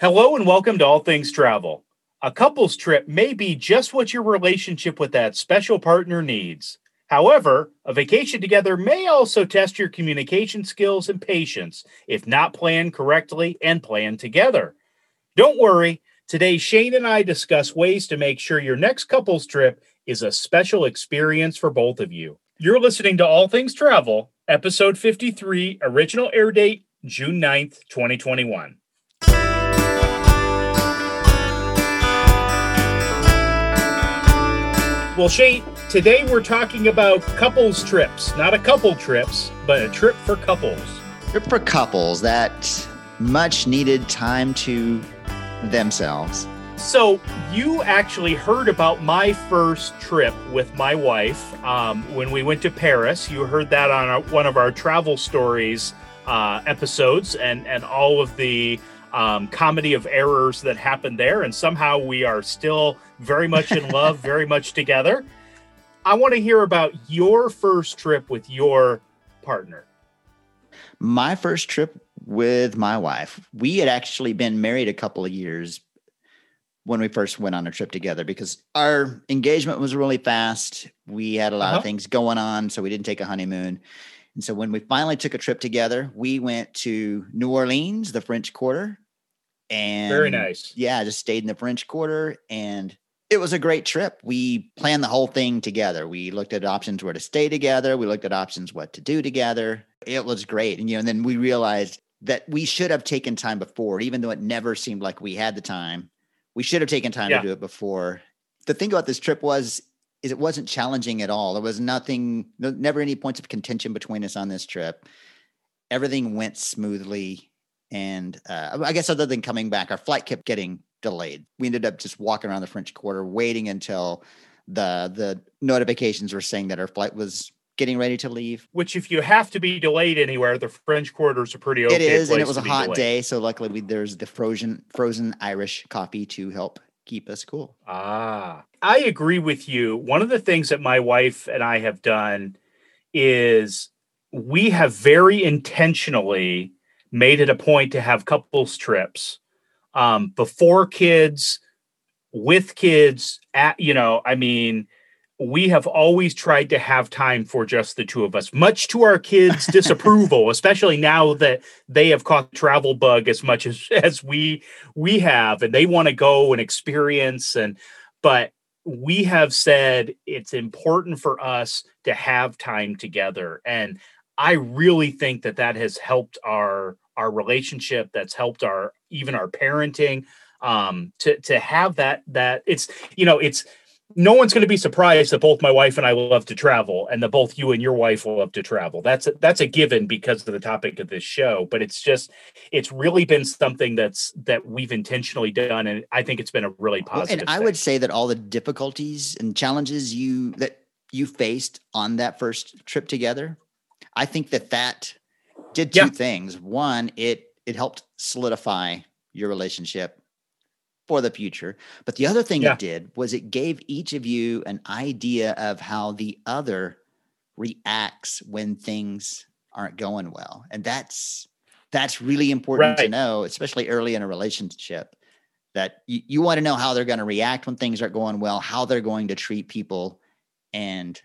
Hello and welcome to All Things Travel. A couple's trip may be just what your relationship with that special partner needs. However, a vacation together may also test your communication skills and patience if not planned correctly and planned together. Don't worry, today Shayne and I discuss ways to make sure your next couple's trip is a special experience for both of you. You're listening to All Things Travel, episode 53, original air date June 9th, 2021. Well, Shayne, today we're talking about couples trips, not a couple trips, but a trip for couples. Trip for couples, that much needed time to themselves. So, you actually heard about my first trip with my wife um, when we went to Paris. You heard that on our, one of our travel stories uh, episodes and, and all of the um, comedy of errors that happened there. And somehow we are still very much in love, very much together. I want to hear about your first trip with your partner. My first trip with my wife, we had actually been married a couple of years when we first went on a trip together because our engagement was really fast. We had a lot uh-huh. of things going on, so we didn't take a honeymoon. And so when we finally took a trip together, we went to New Orleans, the French Quarter. And very nice. Yeah, just stayed in the French Quarter and it was a great trip. We planned the whole thing together. We looked at options where to stay together. We looked at options what to do together. It was great. And you know, and then we realized that we should have taken time before, even though it never seemed like we had the time. We should have taken time yeah. to do it before. The thing about this trip was is it wasn't challenging at all. There was nothing, no, never any points of contention between us on this trip. Everything went smoothly. And uh, I guess other than coming back, our flight kept getting delayed. We ended up just walking around the French Quarter, waiting until the the notifications were saying that our flight was getting ready to leave. Which, if you have to be delayed anywhere, the French quarters are pretty okay. It is, and it was a hot delayed. day, so luckily we, there's the frozen frozen Irish coffee to help keep us cool. Ah, I agree with you. One of the things that my wife and I have done is we have very intentionally made it a point to have couples trips um, before kids, with kids, at you know, I mean, we have always tried to have time for just the two of us, much to our kids' disapproval, especially now that they have caught the travel bug as much as as we we have, and they want to go and experience. And but we have said it's important for us to have time together, and I really think that that has helped our our relationship. That's helped our even our parenting. Um, to to have that that it's you know it's no one's going to be surprised that both my wife and I love to travel, and that both you and your wife love to travel. That's a, that's a given because of the topic of this show. But it's just it's really been something that's that we've intentionally done, and I think it's been a really positive. and I would say that all the difficulties and challenges you that you faced on that first trip together, I think that that did two yeah. things. One, it it helped solidify your relationship for the future. But the other thing yeah. it did was it gave each of you an idea of how the other reacts when things aren't going well. And that's that's really important right. to know, especially early in a relationship. That you, you want to know how they're going to react when things aren't going well, how they're going to treat people, and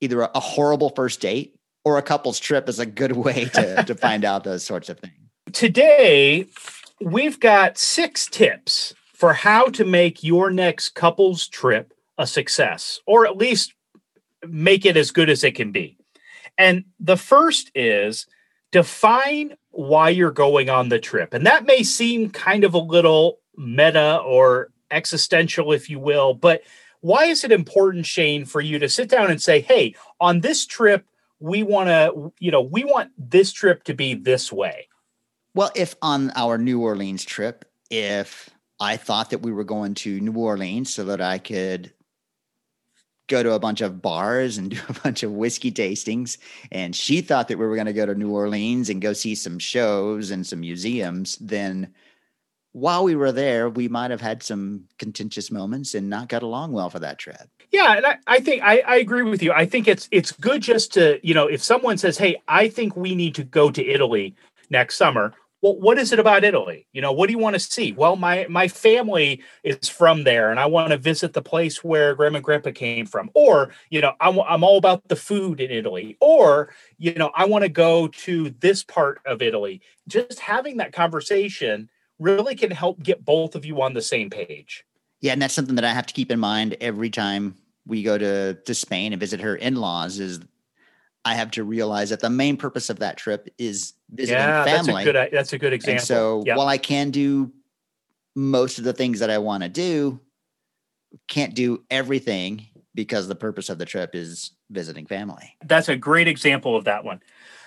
either a, a horrible first date or a couple's trip is a good way to, to find out those sorts of things. Today, we've got six tips for how to make your next couple's trip a success, or at least make it as good as it can be. And the first is define why you're going on the trip. And that may seem kind of a little meta or existential, if you will, but why is it important, Shayne, for you to sit down and say, hey, on this trip, we want to, you know, we want this trip to be this way? Well, if on our New Orleans trip, if I thought that we were going to New Orleans so that I could go to a bunch of bars and do a bunch of whiskey tastings. And she thought that we were going to go to New Orleans and go see some shows and some museums. Then while we were there, we might have had some contentious moments and not got along well for that trip. Yeah, and I, I think I, I agree with you. I think it's it's good just to, you know, if someone says, Hey, I think we need to go to Italy next summer, well, what is it about Italy? You know, what do you want to see? Well, my my family is from there, and I want to visit the place where Grandma and Grandpa came from. Or, you know, I'm I'm all about the food in Italy. Or, you know, I want to go to this part of Italy. Just having that conversation really can help get both of you on the same page. Yeah, and that's something that I have to keep in mind every time we go to to Spain and visit her in-laws is I have to realize that the main purpose of that trip is visiting yeah, family. That's a good, that's a good example. And so while I can do most of the things that I want to do, can't do everything because the purpose of the trip is visiting family. That's a great example of that one.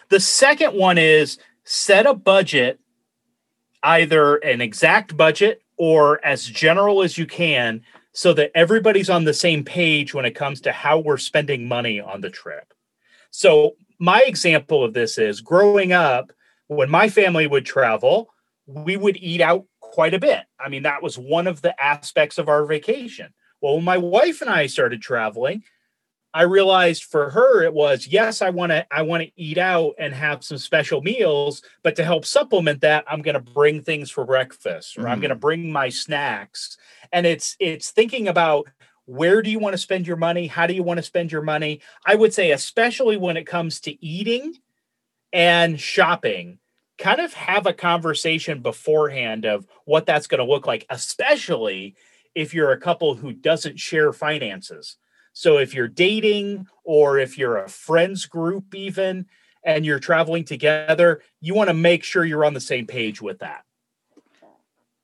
The second one is set a budget, either an exact budget or as general as you can, so that everybody's on the same page when it comes to how we're spending money on the trip. So, my example of this is growing up, when my family would travel, we would eat out quite a bit. I mean, that was one of the aspects of our vacation. Well, when my wife and I started traveling, I realized for her it was yes, I want to I want to eat out and have some special meals, but to help supplement that, I'm going to bring things for breakfast or mm. I'm going to bring my snacks. And it's it's thinking about where do you want to spend your money? How do you want to spend your money? I would say, especially when it comes to eating and shopping, kind of have a conversation beforehand of what that's going to look like, especially if you're a couple who doesn't share finances. So if you're dating or if you're a friends group, even, and you're traveling together, you want to make sure you're on the same page with that.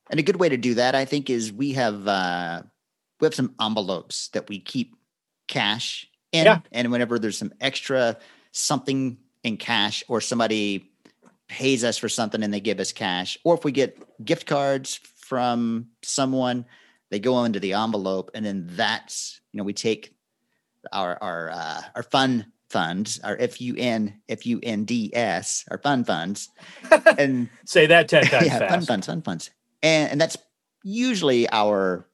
And a good way to do that, I think, is we have uh, we have some envelopes that we keep cash in. Yeah. And whenever there's some extra something in cash or somebody pays us for something and they give us cash, or if we get gift cards from someone, they go into the envelope and then that's, you know, we take our our uh, our fun funds, our F U N F U N D S, our fun funds, and say that ten times yeah, fast. Fun funds, fun funds, and and that's usually our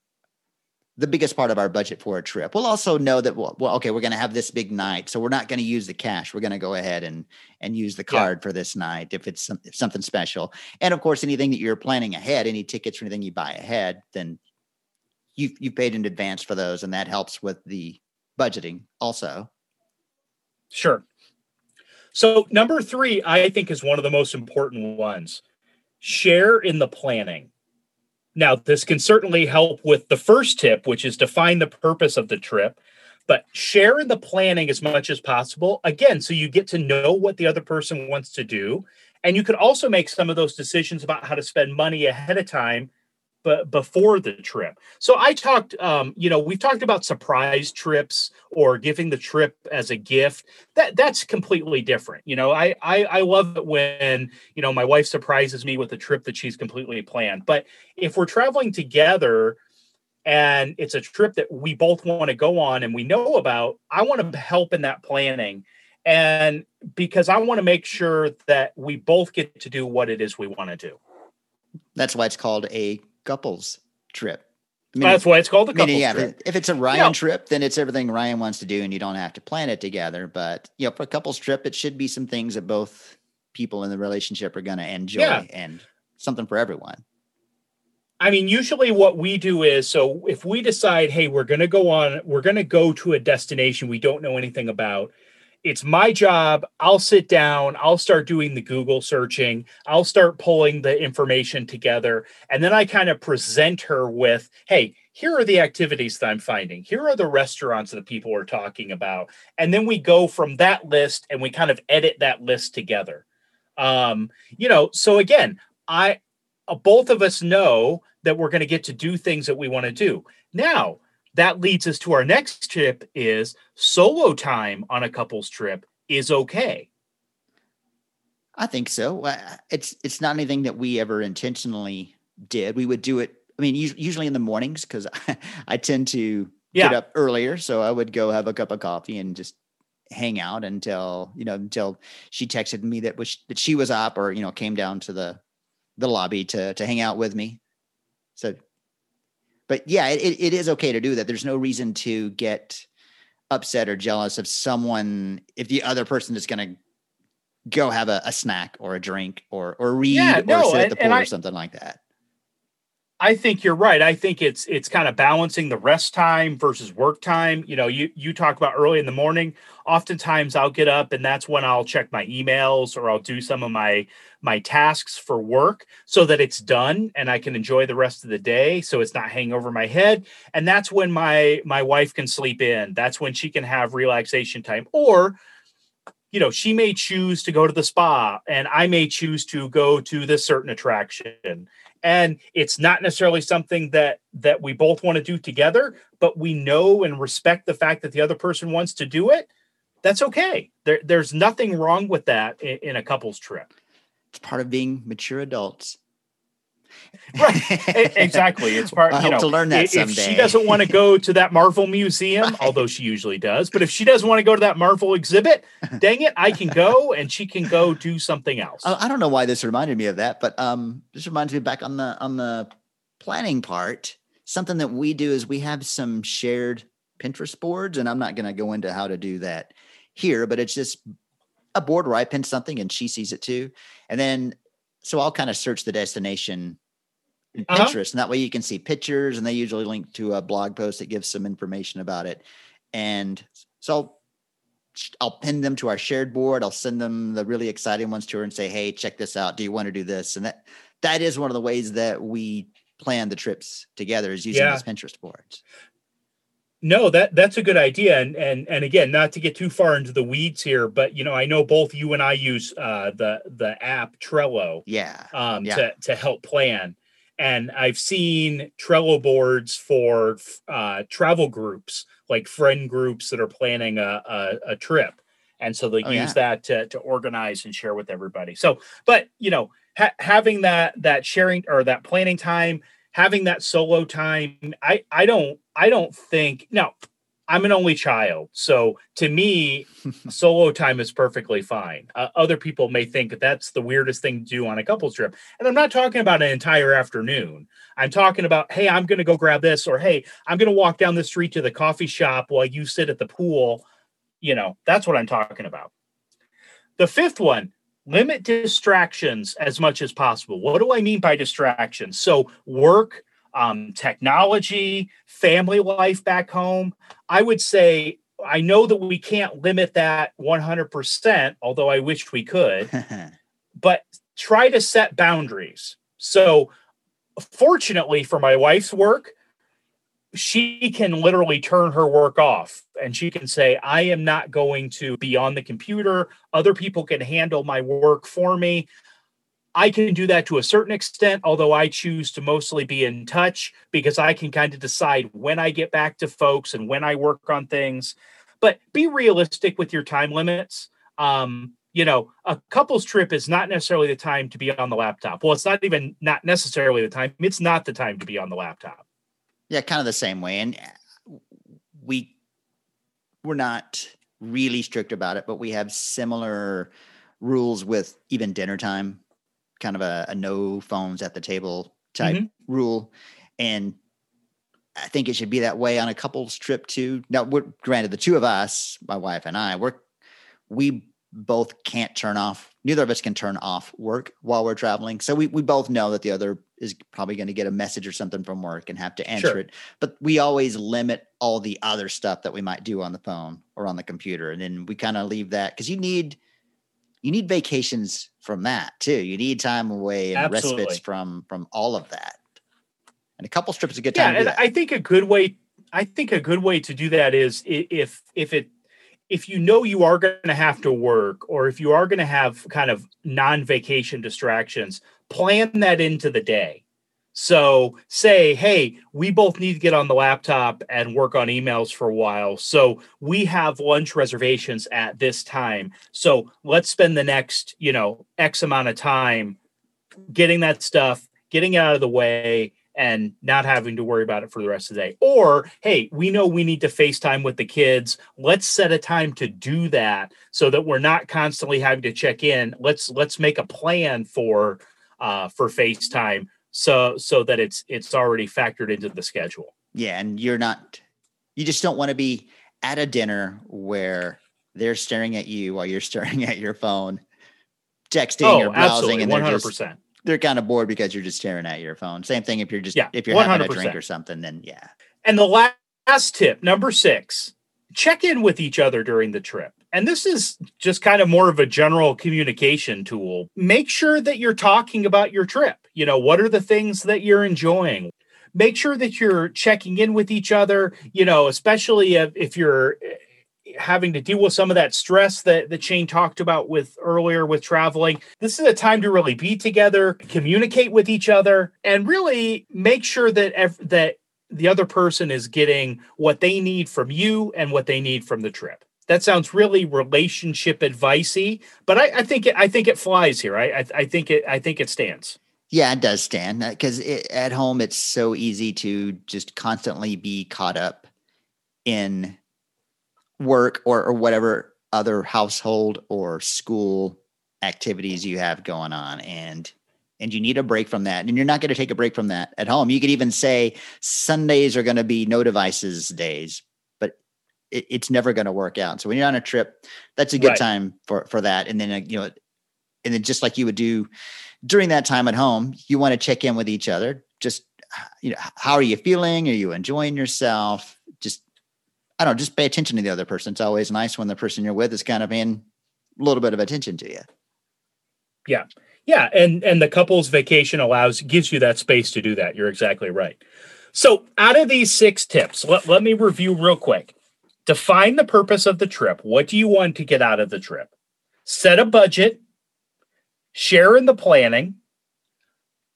the biggest part of our budget for a trip. We'll also know that well, well okay, we're going to have this big night, so we're not going to use the cash. We're going to go ahead and and use the card yeah. for this night if it's some, if something special. And of course, anything that you're planning ahead, any tickets or anything you buy ahead, then you you paid in advance for those, and that helps with the budgeting also. Sure. So number three, I think, is one of the most important ones. Share in the planning. Now, this can certainly help with the first tip, which is define the purpose of the trip, but share in the planning as much as possible. Again, so you get to know what the other person wants to do. And you could also make some of those decisions about how to spend money ahead of time but before the trip. So I talked, um, you know, we've talked about surprise trips or giving the trip as a gift. That that's completely different. You know, I I, I love it when you know my wife surprises me with a trip that she's completely planned. But if we're traveling together and it's a trip that we both want to go on and we know about, I want to help in that planning. And because I want to make sure that we both get to do what it is we want to do. That's why it's called a couples trip. I mean, That's why it's called a couples yeah, trip. If it's a Ryan trip, then it's everything Ryan wants to do, and you don't have to plan it together. But you know, for a couples trip, it should be some things that both people in the relationship are going to enjoy, yeah. and something for everyone. I mean, usually what we do is so if we decide, hey, we're going to go on, we're going to go to a destination we don't know anything about it's my job. I'll sit down, I'll start doing the Google searching, I'll start pulling the information together. And then I kind of present her with, hey, here are the activities that I'm finding. Here are the restaurants that people are talking about. And then we go from that list and we kind of edit that list together. Um, you know, so again, I uh, both of us know that we're going to get to do things that we want to do. Now, that leads us to our next tip is solo time on a couple's trip is okay. I think so. It's it's not anything that we ever intentionally did. We would do it. I mean, usually in the mornings because I, I, tend to yeah. get up earlier, so I would go have a cup of coffee and just hang out until you know until she texted me that was that she was up or you know came down to the the lobby to to hang out with me. So but yeah, it, it is okay to do that. There's no reason to get upset or jealous of someone if the other person is going to go have a, a snack or a drink or or read Yeah, or no, sit at the and pool I- or something like that. I think you're right. I think it's it's kind of balancing the rest time versus work time. You know, you you talk about early in the morning. Oftentimes I'll get up and that's when I'll check my emails or I'll do some of my my tasks for work so that it's done and I can enjoy the rest of the day so it's not hanging over my head. And that's when my my wife can sleep in. That's when she can have relaxation time or you know, she may choose to go to the spa and I may choose to go to this certain attraction. And it's not necessarily something that that we both want to do together but we know and respect the fact that the other person wants to do it. That's okay. There, there's nothing wrong with that in, in a couple's trip. It's part of being mature adults. right exactly it's part I you know to learn that if someday. she doesn't want to go to that marvel museum Right. although she usually does but if she doesn't want to go to that marvel exhibit dang it i can go and she can go do something else I I don't know why this reminded me of that, but um, this reminds me back on the on the planning part. Something that we do is we have some shared Pinterest boards, and I'm not going to go into how to do that here, but it's just a board where I pin something and she sees it too, and then so I'll kind of search the destination in Uh-huh. Pinterest, and that way you can see pictures, and they usually link to a blog post that gives some information about it, and so. I'll I'll pin them to our shared board. I'll send them the really exciting ones to her and say, "Hey, check this out. Do you want to do this?" And that that is one of the ways that we plan the trips together is using Yeah. those Pinterest boards. No, that that's a good idea, and and and again, not to get too far into the weeds here, but you know, I know both you and I use uh, the the app Trello Yeah, um, Yeah. to to help plan, and I've seen Trello boards for uh, travel groups, like friend groups that are planning a a, a trip, and so they Oh, use yeah. that to to organize and share with everybody. So, but you know, ha- having that that sharing or that planning time having that solo time i i don't i don't think no i'm an only child so to me solo time is perfectly fine. Uh, other people may think that that's the weirdest thing to do on a couples trip. And i'm not talking about an entire afternoon. I'm talking about hey i'm going to go grab this or hey i'm going to walk down the street to the coffee shop while you sit at the pool. You know that's what i'm talking about. The fifth one limit distractions as much as possible. What do I mean by distractions? So, work, um, technology, family life back home. I would say, I know that we can't limit that 100%, although I wish we could, but try to set boundaries. So, fortunately for my wife's work, she can literally turn her work off and she can say, I am not going to be on the computer. Other people can handle my work for me. I can do that to a certain extent, although I choose to mostly be in touch because I can kind of decide when I get back to folks and when I work on things. But be realistic with your time limits. Um, you know, a couple's trip is not necessarily the time to be on the laptop. Well, it's not even not necessarily the time. It's not the time to be on the laptop. Yeah, kind of the same way. And uh, we we're not really strict about it, but we have similar rules with even dinner time, kind of a, a no phones at the table type Mhm. rule. And I think it should be that way on a couple's trip too. Now, we're granted the two of us, my wife and I, we're we both can't turn off. Neither of us can turn off work while we're traveling. So we we both know that the other is probably going to get a message or something from work and have to answer Sure. it. But we always limit all the other stuff that we might do on the phone or on the computer, and then we kind of leave that because you need you need vacations from that too. You need time away and Absolutely. respites from from all of that. And a couple strips is a good yeah time. to do and that. i think a good way i think a good way to do that is if if it if you know you are going to have to work or if you are going to have kind of non-vacation distractions plan that into the day. So say hey we both need to get on the laptop and work on emails for a while so we have lunch reservations at this time. So let's spend the next you know x amount of time getting that stuff getting it out of the way and not having to worry about it for the rest of the day. Or, hey, we know we need to FaceTime with the kids. Let's set a time to do that so that we're not constantly having to check in. Let's let's make a plan for uh for FaceTime so so that it's it's already factored into the schedule. Yeah, and you're not you just don't want to be at a dinner where they're staring at you while you're staring at your phone texting oh, or browsing and they're 100%. just they're kind of bored because you're just staring at your phone. Same thing if you're just yeah, if you're 100%. having a drink or something, then yeah. And the last tip, number six, check in with each other during the trip. And this is just kind of more of a general communication tool. Make sure that you're talking about your trip. You know, what are the things that you're enjoying? Make sure that you're checking in with each other, you know, especially if, if you're having to deal with some of that stress that, the Shayne talked about with earlier with traveling. This is a time to really be together, communicate with each other, and really make sure that ev- that the other person is getting what they need from you and what they need from the trip. That sounds really relationship advicey, but I, I think it, I think it flies here. I, I, I think it I think it stands. Yeah, it does stand uh, because at home it's so easy to just constantly be caught up in work or, or whatever other household or school activities you have going on and and you need a break from that and you're not going to take a break from that at home. You could even say sundays are going to be no devices days but it, it's never going to work out. So when you're on a trip that's a good right. time for for that and then uh, you know and then just like you would do during that time at home you want to check in with each other. Just you know how are you feeling? Are you enjoying yourself? Just I don't know, just pay attention to the other person. It's always nice when the person you're with is kind of paying a little bit of attention to you. Yeah. Yeah. And and the couple's vacation allows gives you that space to do that. You're exactly right. So out of these six tips, let, let me review real quick. Define the purpose of the trip. What do you want to get out of the trip? Set a budget, share in the planning,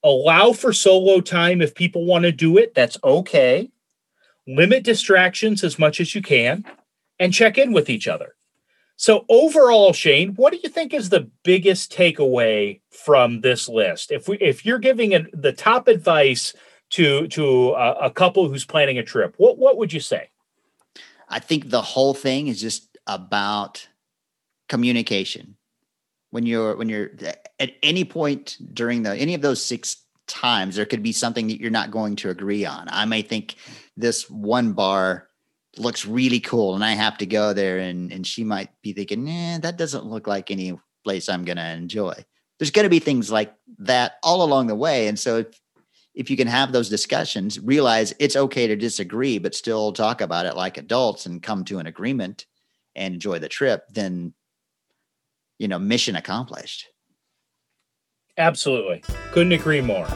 allow for solo time if people want to do it. That's okay limit distractions as much as you can, and check in with each other. So, overall, Shayne, what do you think is the biggest takeaway from this list? If we, if you're giving a, the top advice to to a, a couple who's planning a trip, what what would you say? I think the whole thing is just about communication. When you're when you're at any point during the any of those six times there could be something that you're not going to agree on. I may think this one bar looks really cool and I have to go there and and she might be thinking, "Nah, that doesn't look like any place I'm going to enjoy." There's going to be things like that all along the way and so if, if you can have those discussions, realize it's okay to disagree but still talk about it like adults and come to an agreement and enjoy the trip, then you know, mission accomplished. Absolutely. Couldn't agree more.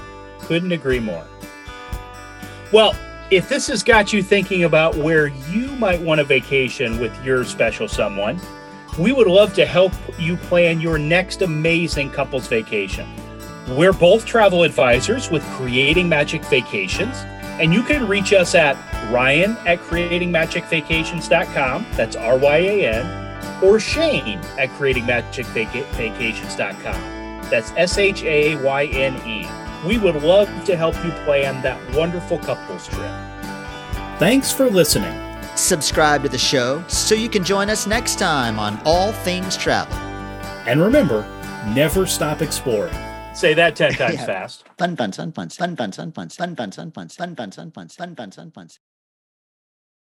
Couldn't agree more. Well, if this has got you thinking about where you might want a vacation with your special someone, we would love to help you plan your next amazing couples vacation. We're both travel advisors with Creating Magic Vacations, and you can reach us at ryan at creatingmagicvacations.com. That's R Y A N, or Shayne at creatingmagicvacations.com. That's S H A Y N E. We would love to help you plan that wonderful couples trip. Thanks for listening. Subscribe to the show so you can join us next time on All Things Travel. And remember, never stop exploring. Say that 10 times yeah. fast. Fun, fun, fun, fun, fun, fun, fun, fun, fun, fun, fun, fun, fun, fun, fun, fun, fun, fun, fun.